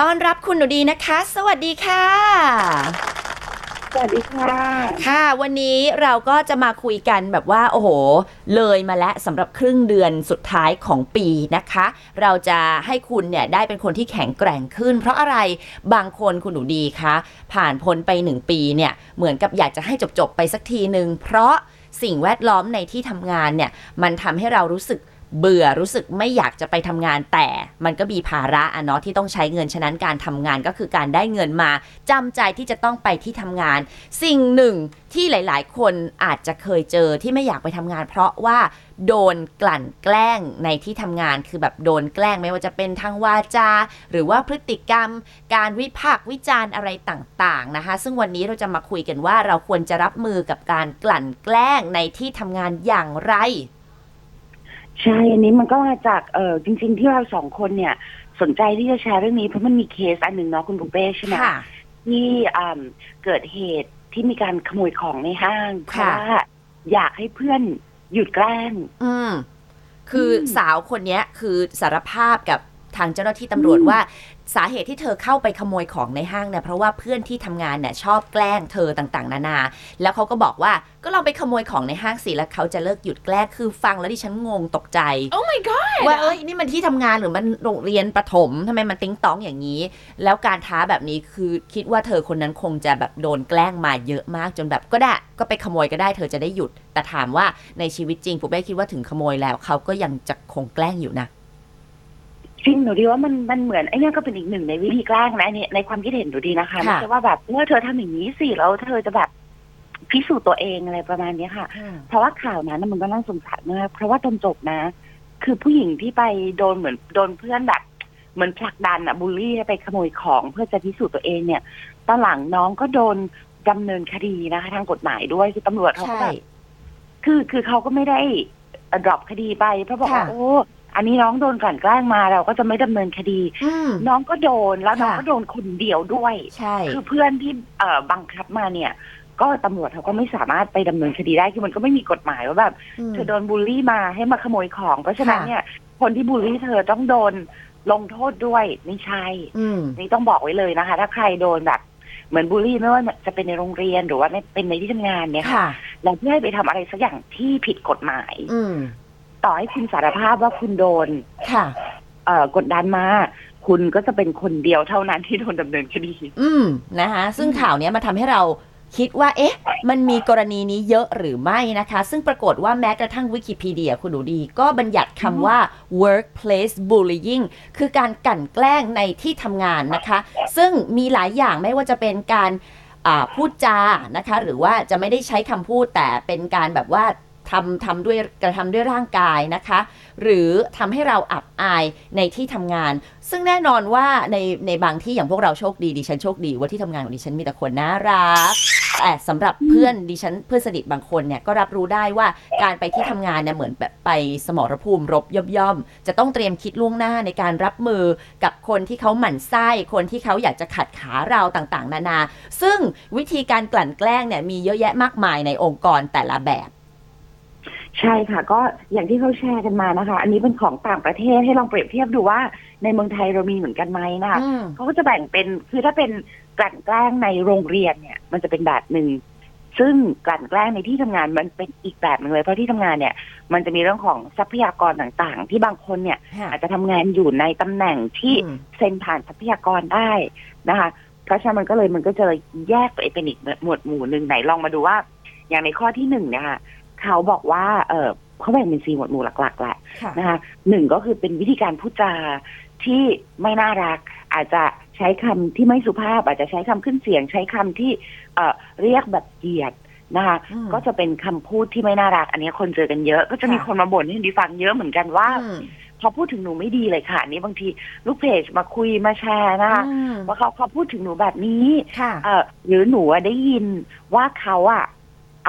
ต้อนรับคุณหนูดีนะคะ สวัสดีค่ะ สวัสดีค่ะ ค่ะวันนี้เราก็จะมาคุยกันแบบว่า โอ้โห เลยมาแล้วสำหรับครึ่งเดือนสุดท้ายของปีนะคะ เราจะให้คุณเนี่ยได้เป็นคนที่แข็งแกร่งขึ้น เพราะอะไรบางคนคุณหนูดีคะผ่านพ้นไปหนึ่งปีเนี่ยเหมือนกับอยากจะให้จบๆไปสักทีหนึ่งเพราะสิ่งแวดล้อมในที่ทำงานเนี่ย มันทำให้เรารู้สึก เบื่อรู้สึกไม่อยากจะไปทำงานแต่มันก็มีภาระอะเนาะที่ต้องใช้เงินฉะนั้นการทำงานก็คือการได้เงินมาจำใจที่จะต้องไปที่ทำงาน สิ่งหนึ่งที่หลาย ๆ คนอาจจะเคยเจอที่ไม่อยากไปทำงาน เพราะว่าโดนกลั่นแกล้งในที่ทำงานคือแบบโดนแกล้งไม่ว่าจะเป็นทางวาจา หรือว่าพฤติกรรม การวิพากษ์วิจารณ์อะไรต่าง ๆ นะคะ ซึ่งวันนี้เราจะมาคุยกันว่าเราควรจะรับมือกับการกลั่นแกล้งในที่ทำงานอย่างไร ใช่อันนี้มันก็มาจากเออจริง ๆ ที่เราสองคนเนี่ย สนใจที่จะแชร์เรื่องนี้เพราะมันมีเคสอันหนึ่งเนาะคุณปุ๊เป้ใช่ไหมค่ะ ที่อ่าเกิดเหตุที่มีการขโมยของในห้างเพค่ะราะว่าอยากให้เพื่อนหยุดแกล้ง อืมคืออม สาวคนเนี้ยคือสารภาพกับทางเจ้าหน้าที่ตำรวจอืมว่าสาเหตุที่เธอเข้าไปขโมยของในห้างเนี่ยเพราะว่าเพื่อนที่ทำงานเนี่ยชอบแกล้งเธอต่างๆ นานา แล้วเขาก็บอกว่าก็ลองไปขโมยของในห้างสิแล้วเขาจะเลิกหยุดแกล้งคือฟังแล้วดิฉันงงตกใจ Oh my god ว่าเอ้ยนี่มันที่ทำงานหรือมันโรงเรียนประถมทำไมมันติ้งต้องอย่างนี้ แล้วการท้าแบบนี้คือคิดว่าเธอคนนั้นคงจะแบบโดนแกล้งมาเยอะมากจนแบบก็ได้ก็ไปขโมยก็ได้เธอจะได้หยุด แต่ถามว่าในชีวิตจริงปุ๊บเป้คิดว่าถึงขโมยแล้วเขาก็ยังจะคงแกล้งอยู่นะ จริงหนูดีว่ามันมันเหมือนไอ้เนี่ยก็เป็นอีกหนึ่งในวิธีแกล้งนะอันนี้ในความคิดเห็นหนูดีนะคะค่ะไม่ใช่ว่าแบบเมื่อเธอทำอย่างนี้สิแล้วเธอจะแบบพิสูจน์ตัวเองอะไรประมาณเนี้ยค่ะ เพราะว่าข่าวนั้นน่ะมันก็น่าสงสารมากเพราะว่าตอนจบนะ คือผู้หญิงที่ไปโดนเหมือนโดนเพื่อนแบบเหมือนผลักดันอะบูลลี่ให้ไปขโมยของเพื่อจะพิสูจน์ตัวเองเนี่ยตอนหลังน้องก็โดนดำเนินคดีนะคะ ทางกฎหมายด้วยคือตำรวจเขาก็ใช่แบบคือคือเขาก็ไม่ได้ดรอปคดีไปเพราะบอกว่าค่ะโอ้ อันนี้น้องโดนกลั่นแกล้งมาเราก็จะไม่ดำเนินคดีอืมน้องก็โดนแล้วน้องค่ะก็โดนคนเดียวด้วย ใช่ คือเพื่อนที่เอ่อบังคับมาเนี่ย ก็ตำรวจเขาก็ไม่สามารถไปดำเนินคดีได้คือมันก็ไม่มีกฎหมายว่าแบบมเธอโดนบูลลี่มาให้มาขโมยของ เพราะฉะนั้นค่ะเนี่ยคนที่บูลลี่เธอต้องโดนลงโทษด้วยไม่ใช่อืมนี่ต้องบอกไว้เลยนะคะ ถ้าใครโดนแบบเหมือนบูลลี่ไม่ว่าจะเป็นในโรงเรียนหรือว่าในเป็นในที่ทำงานเนี่ยค่ะค่ะแล้วเพื่อให้ไปทำอะไรสักอย่างที่ผิดกฎหมายอืม ต่อให้คุณสารภาพว่าคุณโดนค่ะ เอ่อกดดันมาคุณก็จะเป็นคนเดียวเท่านั้นที่โดนดำเนินคดี อืมนะคะซึ่งอืมข่าวเนี้ยมาทำให้เราคิดว่า เอ๊ะ มันมีกรณีนี้เยอะหรือไม่นะคะ ซึ่งปรากฏว่าแม้กระทั่งวิกิพีเดียคุณดูดี ก็บัญญัติคำว่า workplace bullying คือการกลั่นแกล้งในที่ทำงานนะคะ ซึ่งมีหลายอย่างไม่ว่าจะเป็นการอ่าพูดจานะคะ หรือว่าจะไม่ได้ใช้คำพูดแต่เป็นการแบบว่า ทำทำด้วยกระทำด้วยร่างกายนะคะ หรือทำให้เราอับอายในที่ทำงาน ซึ่งแน่นอนว่าในในบางที่อย่างพวกเราโชคดีดิฉันโชคดีว่าที่ทำงานของดิฉันมีแต่คนน่ารักแต่สำหรับเพื่อนดิฉันเพื่อนสนิทบางคนเนี่ยก็รับรู้ได้ว่าการไปที่ทำงานเนี่ยเหมือนแบบไปสมรภูมิรบย่อมๆจะต้องเตรียมคิดล่วงหน้าในการรับมือกับคนที่เขาหมั่นไส้คนที่เขาอยากจะขัดขาเราต่างๆ นานา ซึ่งวิธีการกลั่นแกล้งเนี่ยมีเยอะแยะมากมายในองค์กรแต่ละแบบ ใช่ค่ะ ก็อย่างที่เขาแชร์กันมานะคะ อันนี้เป็นของต่างประเทศให้ลองเปรียบเทียบดูว่าในเมืองไทยเรามีเหมือนกันไหมนะคะอืมเขาก็จะแบ่งเป็นคือถ้าเป็นกลั่นแกล้งในโรงเรียนเนี่ย มันจะเป็นแบบหนึ่งซึ่งกลั่นแกล้งในที่ทำงานมันเป็นอีกแบบหนึ่งเลยเพราะที่ทำงานเนี่ย มันจะมีเรื่องของทรัพยากรต่างๆ ที่บางคนเนี่ย อาจจะทำงานอยู่ในตำแหน่งที่อืมเซ็นผ่านทรัพยากรได้นะคะ เพราะฉะนั้นมันก็เลยมันก็จะแยกไปเป็นอีกหมวดหมู่หนึ่งไหนลองมาดูว่า อย่างในข้อที่หนึ่งเนี่ยค่ะ เขาบอกว่าเออเขาแบ่งเป็นสี่หมวดหมู่หลักๆแหละค่ะนะคะหนึ่งก็คือเป็นวิธีการพูดจาที่ไม่น่ารัก อาจจะใช้คำที่ไม่สุภาพ อาจจะใช้คำขึ้นเสียง ใช้คำที่เอ่อเรียกแบบเหยียดนะคะอืมก็จะเป็นคำพูดที่ไม่น่ารัก อันนี้คนเจอกันเยอะ ก็จะมีค่ะคนมาบ่นให้ดิฟังเยอะเหมือนกันว่าอืมพอพูดถึงหนูไม่ดีเลยค่ะอันนี้บางทีลูกเพจมาคุยมาแชร์นะคะอืมว่าเขาเขาพูดถึงหนูแบบนี้ค่ะเออหรือหนูอะได้ยินว่าเขาอะ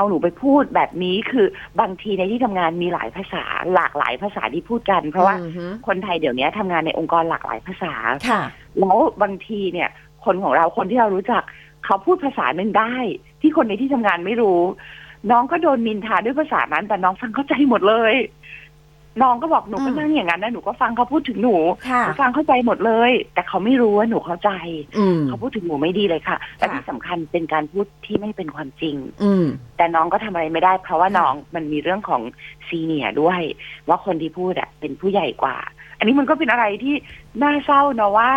เอาหนูไปพูดแบบนี้คือบางทีในที่ทำงานมีหลายภาษาหลากหลายภาษาที่พูดกัน เพราะว่าอือฮึคนไทยเดี๋ยวนี้ทำงานในองค์กรหลากหลายภาษาค่ะแล้วบางทีเนี่ย คนของเราคนที่เรารู้จักเขาพูดภาษาหนึ่งได้ ที่คนในที่ทำงานไม่รู้ น้องก็โดนนินทาด้วยภาษานั้น แต่น้องฟังเข้าใจหมดเลย น้องก็บอกหนูก็อืมนั่งอย่างนั้นนะหนูก็ฟังเขาพูดถึงหนูค่ะหนูฟังเข้าใจหมดเลย แต่เขาไม่รู้ว่าหนูเข้าใจอืมเขาพูดถึงหนูไม่ดีเลยค่ะและค่ะที่สำคัญเป็นการพูดที่ไม่เป็นความจริง อืมแต่น้องก็ทำอะไรไม่ได้ เพราะว่าค่ะน้องมันมีเรื่องของซีเนียร์ด้วย ว่าคนที่พูดอะเป็นผู้ใหญ่กว่า อันนี้มันก็เป็นอะไรที่น่าเศร้าเนอะว่า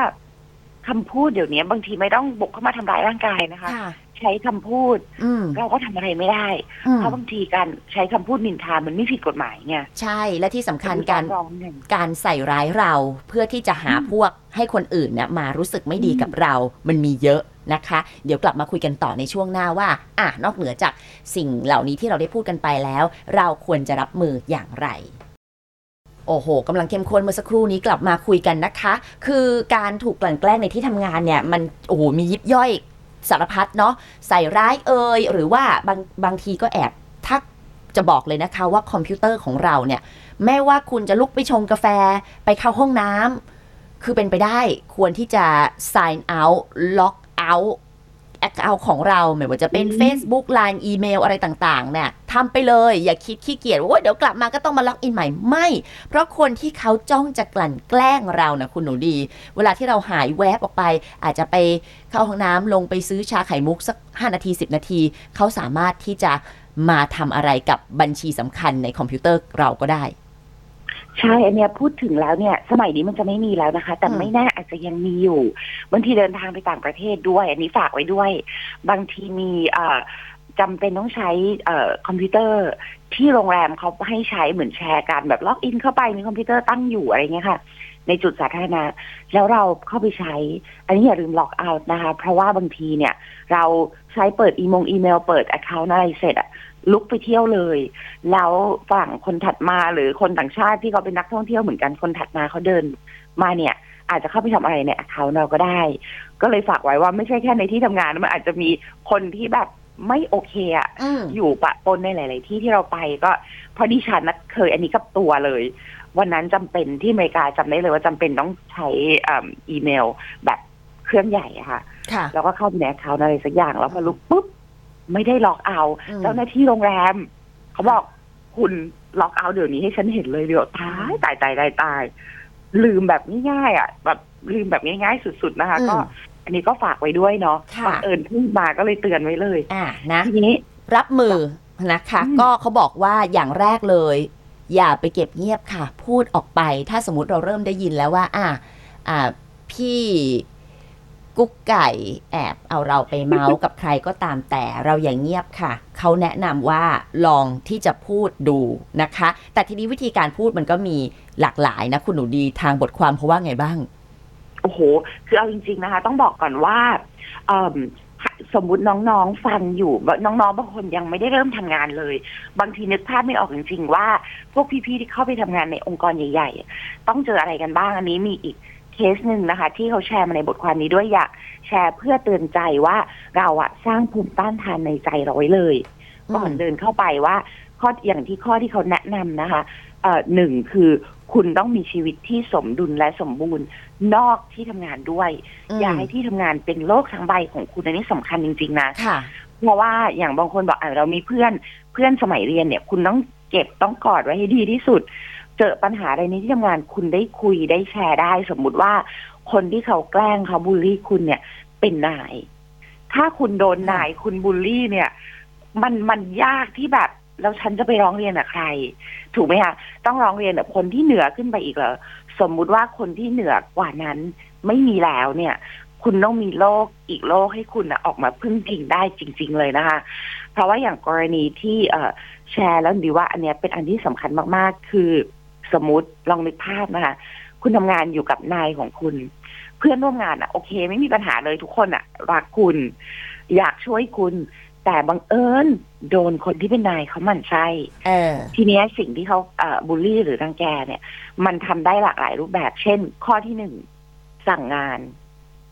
คำพูดเดี๋ยวนี้บางทีไม่ต้องบุกเข้ามาทำร้ายร่างกายนะคะค่ะ ใช้คำพูดอืมเราก็ทำอะไรไม่ได้อืมเพราะบางทีการใช้คำพูดนินทามันไม่ผิดกฎหมายไงใช่และที่สำคัญการร้องหนึ่งการใส่ร้ายเราเพื่อที่จะหาอืมพวกให้คนอื่นเนี่ยมารู้สึกไม่ดีอืมกับเรามันมีเยอะนะคะ เดี๋ยวกลับมาคุยกันต่อในช่วงหน้าว่า อะนอกเหนือจากสิ่งเหล่านี้ที่เราได้พูดกันไปแล้ว เราควรจะรับมืออย่างไรโอ้โหกำลังเข้มข้นเมื่อสักครู่นี้กลับมาคุยกันนะคะ คือการถูกกลั่นแกล้งในที่ทำงานเนี่ย มันโอ้โหมียิบย่อย สารพัดเนาะใส่ร้ายเอ่ยหรือว่าบางบางทีก็แอบทักจะบอกเลยนะคะว่าคอมพิวเตอร์ของเราเนี่ยแม้ว่าคุณจะลุกไปชงกาแฟไปเข้าห้องน้ำคือเป็นไปได้ควรที่จะ sign out lock out account ของเราไม่ว่าจะเป็นอืม Facebook Line อีเมลอะไรต่างๆเนี่ยทำไปเลยอย่าคิดขี้เกียจว่าโอ๊ยเดี๋ยวกลับมาก็ต้องมาล็อกอินใหม่ไม่ เพราะคนที่เขาจ้องจะกลั่นแกล้งเรานะคุณหนูดี เวลาที่เราหายแวบออกไป อาจจะไปเข้าห้องน้ำลงไปซื้อชาไข่มุกสัก 5 นาที 10 นาที เขาสามารถที่จะมาทำอะไรกับบัญชีสำคัญในคอมพิวเตอร์เราก็ได้ ใช่ อันเนี้ยพูดถึงแล้วเนี่ย สมัยนี้มันจะไม่มีแล้วนะคะ แต่อืมไม่แน่อาจจะยังมีอยู่บางทีเดินทางไปต่างประเทศด้วย อันนี้ฝากไว้ด้วย บางทีมีเอ่อจำเป็นต้องใช้เอ่อคอมพิวเตอร์ที่โรงแรมเขาให้ใช้เหมือนแชร์กันแบบ log in เข้าไปมีคอมพิวเตอร์ตั้งอยู่อะไรเงี้ยค่ะ ในจุดสาธารณะแล้วเราเข้าไปใช้ อันนี้อย่าลืมล็อกเอาท์นะคะ เพราะว่าบางทีเนี่ย เราใช้เปิดอีมงอีเมลเปิด account อะไรเสร็จอะ ลุกไปเที่ยวเลย แล้วฝั่งคนถัดมาหรือคนต่างชาติที่เขาเป็นนักท่องเที่ยวเหมือนกันคนถัดมาเขาเดินมาเนี่ย อาจจะเข้าไปทำอะไรใน account เราก็ได้ ก็เลยฝากไว้ว่าไม่ใช่แค่ในที่ทำงานนะมันอาจจะมีคนที่แบบไม่โอเคอะอืมอยู่ปะปนในหลาย ๆ ที่ที่เราไปก็เพราะดิฉันนะเคยอันนี้กับตัวเลย วันนั้นจำเป็นที่อเมริกาจำได้เลยว่าจำเป็นต้องใช้อ่าอีเมลแบบเครื่องใหญ่อะค่ะค่ะ แล้วก็เข้าไปในแอคเคาท์อะไรสักอย่างแล้วพอลุกปุ๊บ ไม่ได้ล็อกเอาท์อืมเจ้าหน้าที่โรงแรม เขาบอกคุณล็อกเอาท์เดี๋ยวนี้ให้ฉันเห็นเลยเดี๋ยวตายตายตายตายตายลืมแบบง่ายๆอะ แบบลืมแบบง่ายๆสุดๆนะคะอืมก็ อันนี้ก็ฝากไว้ด้วยเนาะค่ะบังเอิญพูดมาก็เลยเตือนไว้เลย อ่านะทีนี้รับมือนะคะอืมก็เขาบอกว่าอย่างแรกเลย อย่าไปเก็บเงียบค่ะ พูดออกไป ถ้าสมมติเราเริ่มได้ยินแล้วว่า อ่า อ่าพี่ กุ๊กไก่แอบเอาเราไปเมาส์กับใครก็ตามแต่เราอย่างเงียบค่ะ เขาแนะนำว่าลองที่จะพูดดูนะคะ แต่ทีนี้วิธีการพูดมันก็มีหลากหลายนะคุณหนูดีทางบทความเขาะว่าไงบ้าง โอ้โห คือเอาจริง ๆนะคะ ต้องบอกก่อนว่าสมมุติน้องๆฟังอยู่น้องๆบางคนยังไม่ได้เริ่มทำงานเลย บางทีนึกภาพไม่ออกจริงๆว่า พวกพี่ๆที่เข้าไปทำงานในองค์กรใหญ่ ๆ ต้องเจออะไรกันบ้างอันนี้มีอีก เคสหนึ่งนะคะ ที่เขาแชร์มาในบทความนี้ด้วยอยากแชร์เพื่อเตือนใจว่าเราอะสร้างภูมิต้านทานในใจเราไว้เลยก่อนเดินเข้าไปว่า ข้ออย่างที่ข้อที่เขาแนะนำนะคะเอ่อหนึ่งคือคุณต้องมีชีวิตที่สมดุลและสมบูรณ์ นอกที่ทำงานด้วยอืมอย่าให้ที่ทำงานเป็นโลกทั้งใบของคุณอันนี้สำคัญจริง ๆนะค่ะเพราะว่าอย่างบางคนบอกอะเรามีเพื่อนเพื่อนสมัยเรียนเนี่ย คุณต้องเก็บต้องกอดไว้ให้ดีที่สุด เจอปัญหาอะไรในที่ทำงานคุณได้คุยได้แชร์ได้ สมมุติว่า คนที่เขาแกล้งเขาบูลลี่คุณเนี่ย เป็นนาย ถ้าคุณโดนนายคุณบูลลี่เนี่ย มันมันยากที่แบบแล้วฉันจะไปร้องเรียนกับใคร ถูกไหมคะต้องร้องเรียนกับคนที่เหนือขึ้นไปอีกเหรอสมมุติว่าคนที่เหนือกว่านั้นไม่มีแล้วเนี่ย คุณต้องมีโลกอีกโลกให้คุณนะออกมาพึ่งพิงได้จริง ๆ เลยนะคะ เพราะว่าอย่างกรณีที่เอ่อแชร์แล้วดีว่าอันเนี้ยเป็นอันที่สำคัญมากๆ คือ สมมติลองนึกภาพนะคะ คุณทำงานอยู่กับนายของคุณ เพื่อนร่วมงานอะ โอเค ไม่มีปัญหาเลยทุกคนอะ รักคุณ อยากช่วยคุณ แต่บังเอิญโดนคนที่เป็นนายเขาหมั่นไส้เออทีเนี้ยสิ่งที่เขาเอ่อบูลลี่หรือรังแกเนี่ย มันทำได้หลากหลายรูปแบบ เช่น ข้อที่หนึ่งสั่งงาน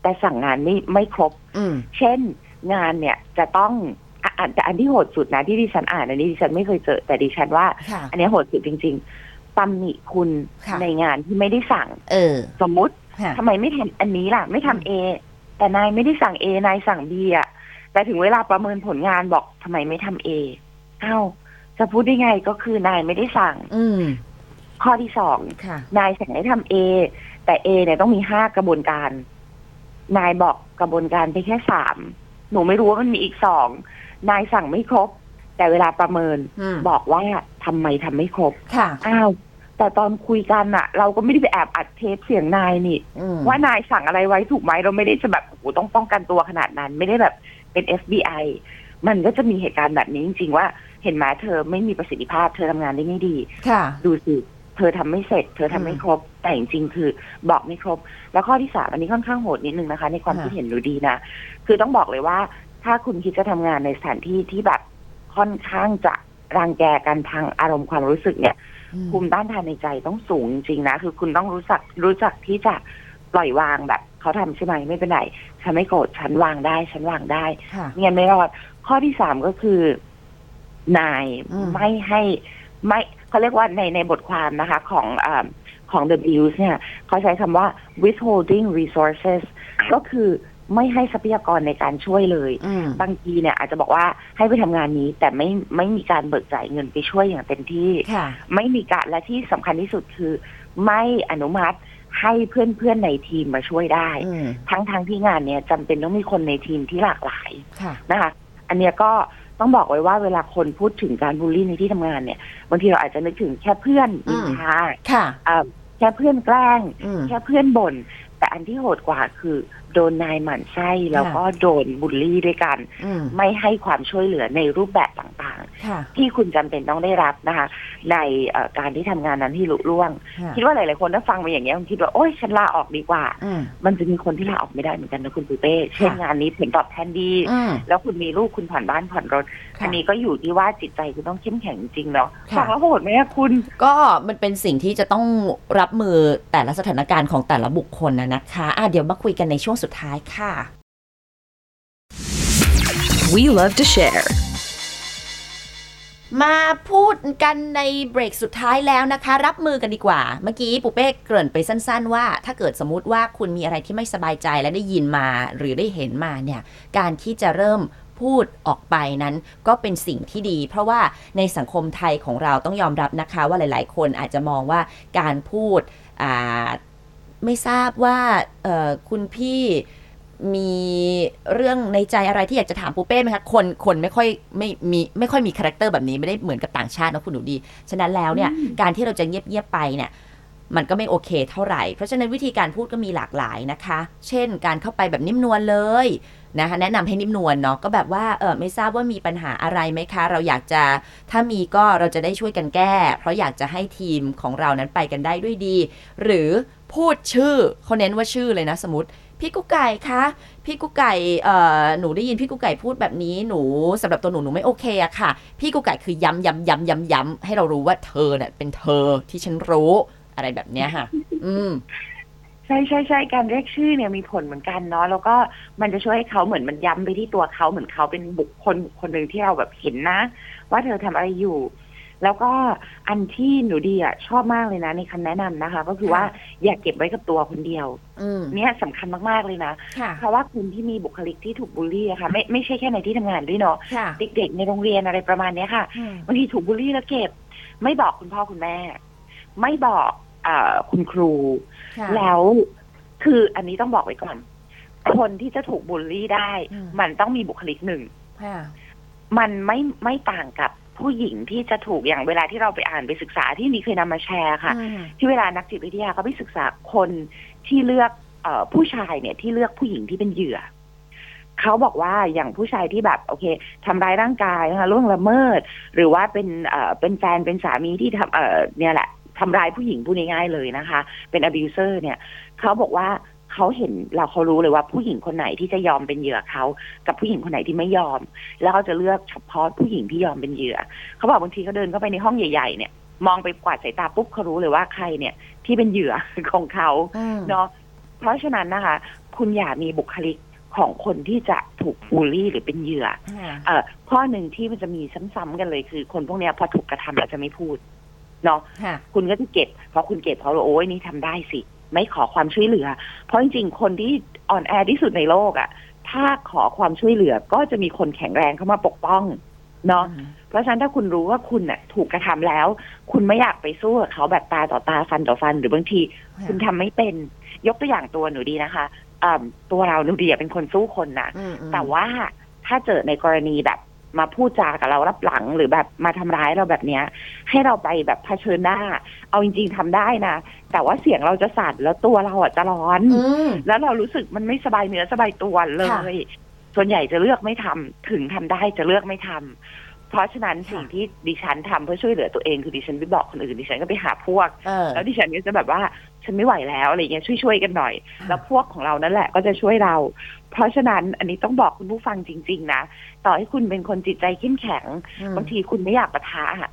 แต่สั่งงานไม่ไม่ครบอืมเช่น งานเนี่ยจะต้องอะอะแต่อันที่โหดสุดนะที่ดิฉันอ่านอันนี้ดิฉันไม่เคยเจอแต่ดิฉันว่าค่ะอันเนี้ยโหดสุดจริง ๆ ตำหนิคุณค่ะในงานที่ไม่ได้สั่ง เออสมมุติค่ะ ทำไมไม่ทำอันนี้ล่ะ ไม่ทำเอแต่นายไม่ได้สั่งเอนายสั่งบีอะแต่ถึงเวลาประเมินผลงานบอกทำไมไม่ทำเออ้าวจะพูดได้ไงก็คือนายไม่ได้สั่ง อืม ข้อที่สอง ค่ะ นายสั่งให้ทำเอแต่เอเนี่ยต้องมีห้ากระบวนการ นายบอกกระบวนการไปแค่สามหนูไม่รู้ว่ามันมีอีกสองนายสั่งไม่ครบ แต่เวลาประเมินอืมบอกว่าทำไมทำไม่ครบค่ะอ้าวแต่ตอนคุยกันอะเราก็ไม่ได้ไปแอบอัดเทปเสียงนายนี่อืมว่านายสั่งอะไรไว้ถูกไหมเราไม่ได้จะแบบโอ้โหต้องป้องกันตัวขนาดนั้น ไม่ได้แบบเป็น FBI มันก็จะมีเหตุการณ์แบบนี้จริง ๆ ว่าเห็นไหมเธอไม่มีประสิทธิภาพ เธอทำงานได้ไม่ดีค่ะดูสิเธอทำไม่เสร็จ เธอทำไม่ครบ แต่จริงๆคือบอกไม่ครบ แล้วข้อที่สามอันนี้ค่อนข้างโหดนิดนึงนะคะ ในความค่ะคิดเห็นดูดีนะ คือต้องบอกเลยว่า ถ้าคุณคิดจะทำงานในสถานที่ที่แบบ ค่อนข้างจะรังแกกันทางอารมณ์ความรู้สึกเนี่ยอืมภูมิต้านทานในใจต้องสูงจริงๆนะ คือคุณต้องรู้จักรู้จักที่จะปล่อยวางแบบเขาทำใช่ไหมไม่เป็นไรฉันไม่โกรธฉันวางได้ฉันวางได้ค่ะเงียนไม่รอด ข้อที่สามก็คือ นายอืมไม่ให้ไม่เขาเรียกว่าในในบทความนะคะ ของอของ The Views เนี่ยเขาใช้คำว่า withholding resources ก็คือ ไม่ให้ทรัพยากรในการช่วยเลยอืมบางทีเนี่ยอาจจะบอกว่าให้ไปทำงานนี้ แต่ไม่ไม่มีการเบิกจ่ายเงินไปช่วยอย่างเต็มที่ค่ะไม่มีการและที่สำคัญที่สุดคือ ไม่อนุมัติให้เพื่อนๆในทีมมาช่วยได้อืมทั้งทางๆที่งานเนี่ยจำเป็นต้องมีคนในทีมที่หลากหลายค่ะนะคะ อันเนี้ยก็ต้องบอกไว้ว่าเวลาคนพูดถึงการบูลลี่ในที่ทำงานเนี่ยบางทีเราอาจจะนึกถึงแค่เพื่อนอืนิมนทาค่ะเอ่อแค่เพื่อนแกล้งอืมแค่เพื่อนบ่นแต่อันที่โหดกว่าคือ โดนนายหมั่นไส้แล้วก็โดนบูลลี่ด้วยกันอืมไม่ให้ความช่วยเหลือในรูปแบบต่างๆค่ะที่คุณจำเป็นต้องได้รับนะคะ ในเอ่อการที่ทำงานนั้นที่ลุล่วงค่ะคิดว่าหลายๆคนถ้าฟังมาอย่างเงี้ยคงคิดว่าโอ๊ยฉันลาออกดีกว่าอืมมันจะมีคนที่ลาออกไม่ได้เหมือนกันนะคุณปูเป้เช่นค่ะงานนี้ผลตอบแทนดีอืมแล้วคุณมีลูกคุณผ่อนบ้านผ่อนรถค่ะอันนี้ก็อยู่ที่ว่าจิตใจคุณต้องเข้มแข็งจริงๆเนาะค่ะฟังแล้วโหดไหมอะคุณ ก็มันเป็นสิ่งที่จะต้องรับมือแต่ละสถานการณ์ของแต่ละบุคคลนะนะคะอะเดี๋ยวมาคุยกันในช่วงสุดท้ายค่ะ We love to share. มาพูดกันในเบรกสุดท้ายแล้วนะคะ รับมือกันดีกว่า เมื่อกี้ปุเป้เกริ่นไปสั้น ๆ ว่า ถ้าเกิดสมมติว่าคุณมีอะไรที่ไม่สบายใจและได้ยินมาหรือได้เห็นมาเนี่ย การที่จะเริ่มพูดออกไปนั้นก็เป็นสิ่งที่ดี เพราะว่าในสังคมไทยของเราต้องยอมรับนะคะ ว่าหลาย ๆ คนอาจจะมองว่าการพูดอ่า ไม่ทราบว่าเอ่อคุณพี่มีเรื่องในใจอะไรที่อยากจะถามปูเป้ไหมคะคนคนไม่ค่อยไม่มีไม่ค่อยมี character แบบนี้ไม่ได้เหมือนกับต่างชาตินะคุณหนูดี ฉะนั้นแล้วเนี่ยการที่เราจะเงียบๆไปเนี่ย มันก็ไม่โอเคเท่าไหร่ เพราะฉะนั้นวิธีการพูดก็มีหลากหลายนะคะ เช่น การเข้าไปแบบนิ่มนวลเลยนะคะแนะนำให้นิ่มนวลเนาะก็แบบว่าเออไม่ทราบว่ามีปัญหาอะไรไหมคะ เราอยากจะถ้ามีก็เราจะได้ช่วยกันแก้ เพราะอยากจะให้ทีมของเรานั้นไปกันได้ด้วยดี หรือพูดชื่อเขาเน้นว่าชื่อเลยนะสมมติพี่กุ๊กไก่คะพี่กุ๊กไก่เอ่อหนูได้ยินพี่กุ๊กไก่พูดแบบนี้หนูสำหรับตัวหนูหนูไม่โอเคอะค่ะ พี่กุ๊กไก่คือย้ำย้ำย้ำย้ำย้ำให้เรารู้ว่าเธอเนี่ยเป็นเธอที่ฉันรู้ อะไรแบบเนี้ยค่ะ อืมใช่ใช่ใช่การเรียกชื่อเนี่ยมีผลเหมือนกันเนาะแล้วก็มันจะช่วยให้เขาเหมือนมันย้ำไปที่ตัวเขาเหมือนเขาเป็นบุคคลบุคคลหนึ่งที่เราแบบเห็นนะ ว่าเธอทำอะไรอยู่ แล้วก็อันที่หนูดีอะชอบมากเลยนะ ในคำแนะนำนะคะ ก็คือว่าอย่าเก็บไว้กับตัวคนเดียวอืมเนี่ยสำคัญมากๆเลยนะค่ะเพราะว่าคุณที่มีบุคลิกที่ถูกบูลลี่อะค่ะ ไม่ไม่ใช่แค่ในที่ทำงานด้วยเนาะค่ะเด็กๆในโรงเรียนอะไรประมาณเนี้ยค่ะบางทีถูกบูลลี่แล้วเก็บ ไม่บอกคุณพ่อคุณแม่ ไม่บอกเอ่อ คุณครูค่ะแล้วคืออันนี้ต้องบอกไว้ก่อน คนที่จะถูกบูลลี่ได้อืมมันต้องมีบุคลิกหนึ่งค่ะมันไม่ไม่ต่างกับผู้หญิงที่จะถูกอย่างเวลาที่เราไปอ่านไปศึกษาที่นี่เคยนำมาแชร์ค่ะอืมที่เวลานักจิตวิทยาเขาไปศึกษาคนที่เลือกเออผู้ชายเนี่ยที่เลือกผู้หญิงที่เป็นเหยื่อเขาบอกว่าอย่างผู้ชายที่แบบโอเคทำร้ายร่างกายนะคะล่วงละเมิด หรือว่าเป็นเอ่อเป็นแฟนเป็นสามีที่ทำเอ่อเนี่ยแหละ ทำร้ายผู้หญิงพูดง่ายๆเลยนะคะ เป็น abuser เนี่ยเขาบอกว่าเขาเห็นเราเขารู้เลยว่าผู้หญิงคนไหนที่จะยอมเป็นเหยื่อเขากับผู้หญิงคนไหนที่ไม่ยอม แล้วเขาจะเลือกเฉพาะผู้หญิงที่ยอมเป็นเหยื่อเขาบอกบางทีเขาเดินเข้าไปในห้องใหญ่ๆเนี่ยมองไปกวาดสายตาปุ๊บเขารู้เลยว่าใครเนี่ยที่เป็นเหยื่อของเขาอืมเนาะเพราะฉะนั้นนะคะ คุณอย่ามีบุคลิกของคนที่จะถูกบูลลี่หรือเป็นเหยื่อค่ะเอ่อข้อหนึ่งที่มันจะมีซ้ำๆกันเลยคือ คนพวกเนี้ยพอถูกกระทำเราจะไม่พูด เนาะค่ะคุณก็จะเก็บเพราะคุณเก็บเพราะว่าโอ้ยนี่ทำได้สิ ไม่ขอความช่วยเหลือ เพราะจริงๆ คนที่อ่อนแอที่สุดในโลกอะ่ะ ถ้าขอความช่วยเหลือก็จะมีคนแข็งแรงเข้ามาปกป้องเนาะเพราะฉะนั้นถ้าคุณรู้ว่าคุณน่ะ ถูกกระทำแล้ว คุณไม่อยากไปสู้กับเขาแบบตาต่อตาฟันต่อฟันหรือบางที คุณทำไม่เป็น ยกตัวอย่างตัวหนูดีนะคะอ่าตัวเราหนูดีอะเป็นคนสู้คนนะอืมอืมแต่ว่าถ้าเจอในกรณีแบบ มาพูดจากับเรารับหลังหรือแบบมาทำร้ายเราแบบเนี้ย ให้เราไปแบบเผชิญหน้า เอาจริง ๆทำได้นะแต่ว่าเสียงเราจะสั่นแล้วตัวเราอะจะร้อนอืมแล้วเรารู้สึกมันไม่สบายเนื้อสบายตัวเลค่ะยส่วนใหญ่จะเลือกไม่ทำถึงทำได้จะเลือกไม่ทำเพราะฉะนั้นสิ่งที่ดิฉันทำเพื่อช่วยเหลือตัวเองคือดิฉันไปบอกคนอื่นดิฉันก็ไปหาพวกเออแล้วดิฉันก็จะแบบว่าฉันไม่ไหวแล้วอะไรเงี้ยช่วยๆกันหน่อย แล้วพวกของเรานั่นแหละก็จะช่วยเรา เพราะฉะนั้นอันนี้ต้องบอกคุณผู้ฟังจริง ๆ นะ ต่อให้คุณเป็นคนจิตใจเข้มแข็งอืมบางทีคุณไม่อยากปะทะอะ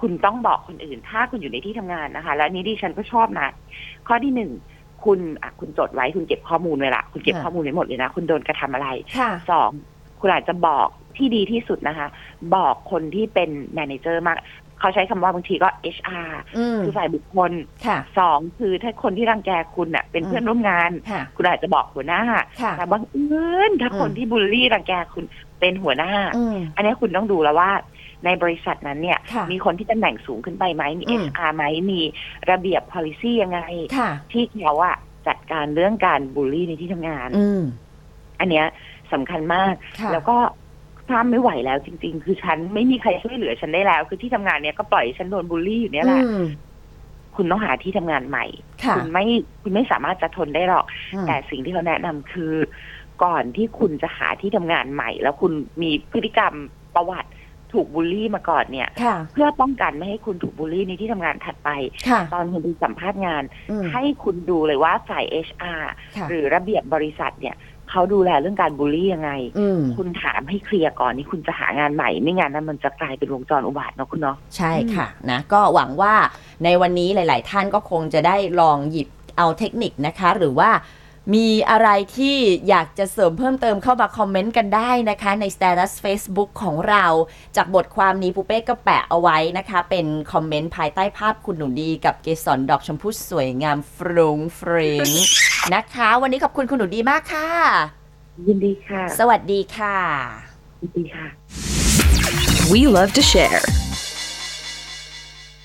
คุณต้องบอกคนอื่น ถ้าคุณอยู่ในที่ทำงานนะคะ แล้วอันนี้ดิฉันก็ชอบนะ ข้อที่หนึ่งคุณอะคุณจดไว้คุณเก็บข้อมูลไว้ละคุณเก็บค่ะข้อมูลไว้หมดเลยนะ คุณโดนกระทำอะไรค่ะสองคุณอาจจะบอกที่ดีที่สุดนะคะ บอกคนที่เป็นแมเนเจอร์มาก เขาใช้คำว่าบางทีก็ HR อืมคือฝ่ายบุคคลค่ะสองคือถ้าคนที่รังแกคุณเน่ะเป็นอืมเพื่อนร่วมงานค่ะคุณอาจจะบอกหัวหน้าค่ะแต่บางเอิญถ้าอืมคนที่บูลลี่รังแกคุณเป็นหัวหน้าอืมอันนี้คุณต้องดูแล้วว่าในบริษัทนั้นเนี่ยค่ะมีคนที่ตำแหน่งสูงขึ้นไปไหมมีอืม HR ไหมมีระเบียบ policy ยังไงค่ะที่เขาอะจัดการเรื่องการบูลลี่ในที่ทำงานอืมอันเนี้ยสำคัญมากค่ะแล้วก็ ถ้าไม่ไหวแล้วจริง ๆ คือฉันไม่มีใครช่วยเหลือฉันได้แล้ว คือที่ทำงานเนี้ยก็ปล่อยให้ฉันโดนบูลลี่อยู่เนี่ยแหละอืมคุณต้องหาที่ทำงานใหม่ค่ะคุณไม่คุณไม่สามารถจะทนได้หรอกอืมแต่สิ่งที่เขาแนะนำคือ ก่อนที่คุณจะหาที่ทำงานใหม่ แล้วคุณมีพฤติกรรมประวัติถูกบูลลี่มาก่อนเนี่ยค่ะเพื่อป้องกันไม่ให้คุณถูกบูลลี่ในที่ทำงานถัดไปค่ะตอนคุณไปสัมภาษณ์งานอืมให้คุณดูเลยว่าฝ่าย HR ค่ะหรือระเบียบบริษัทเนี่ย เขาดูแลเรื่องการบูลลี่ยังไงอืมคุณถามให้เคลียร์ก่อนนี่คุณจะหางานใหม่ ไม่งั้นนั้นมันจะกลายเป็นวงจรอุบาทเนาะคุณเนาะใช่ค่ะนะก็หวังว่าในวันนี้หลาย ๆ ท่านก็คงจะได้ลองหยิบเอาเทคนิคนะคะ หรือว่า มีอะไรที่อยากจะเสริมเพิ่มเติมเข้ามาคอมเมนต์กันได้นะคะ ใน Status Facebook ของเรา จากบทความนี้ปูเป้ก็แปะเอาไว้นะคะ เป็นคอมเมนต์ภายใต้ภาพคุณหนูดีกับเกสรดอกชมพูสวยงามฟรุงฟริงนะคะ วันนี้ขอบคุณคุณหนูดีมากค่ะ ยินดีค่ะ สวัสดีค่ะ ยินดีค่ะ We love to share.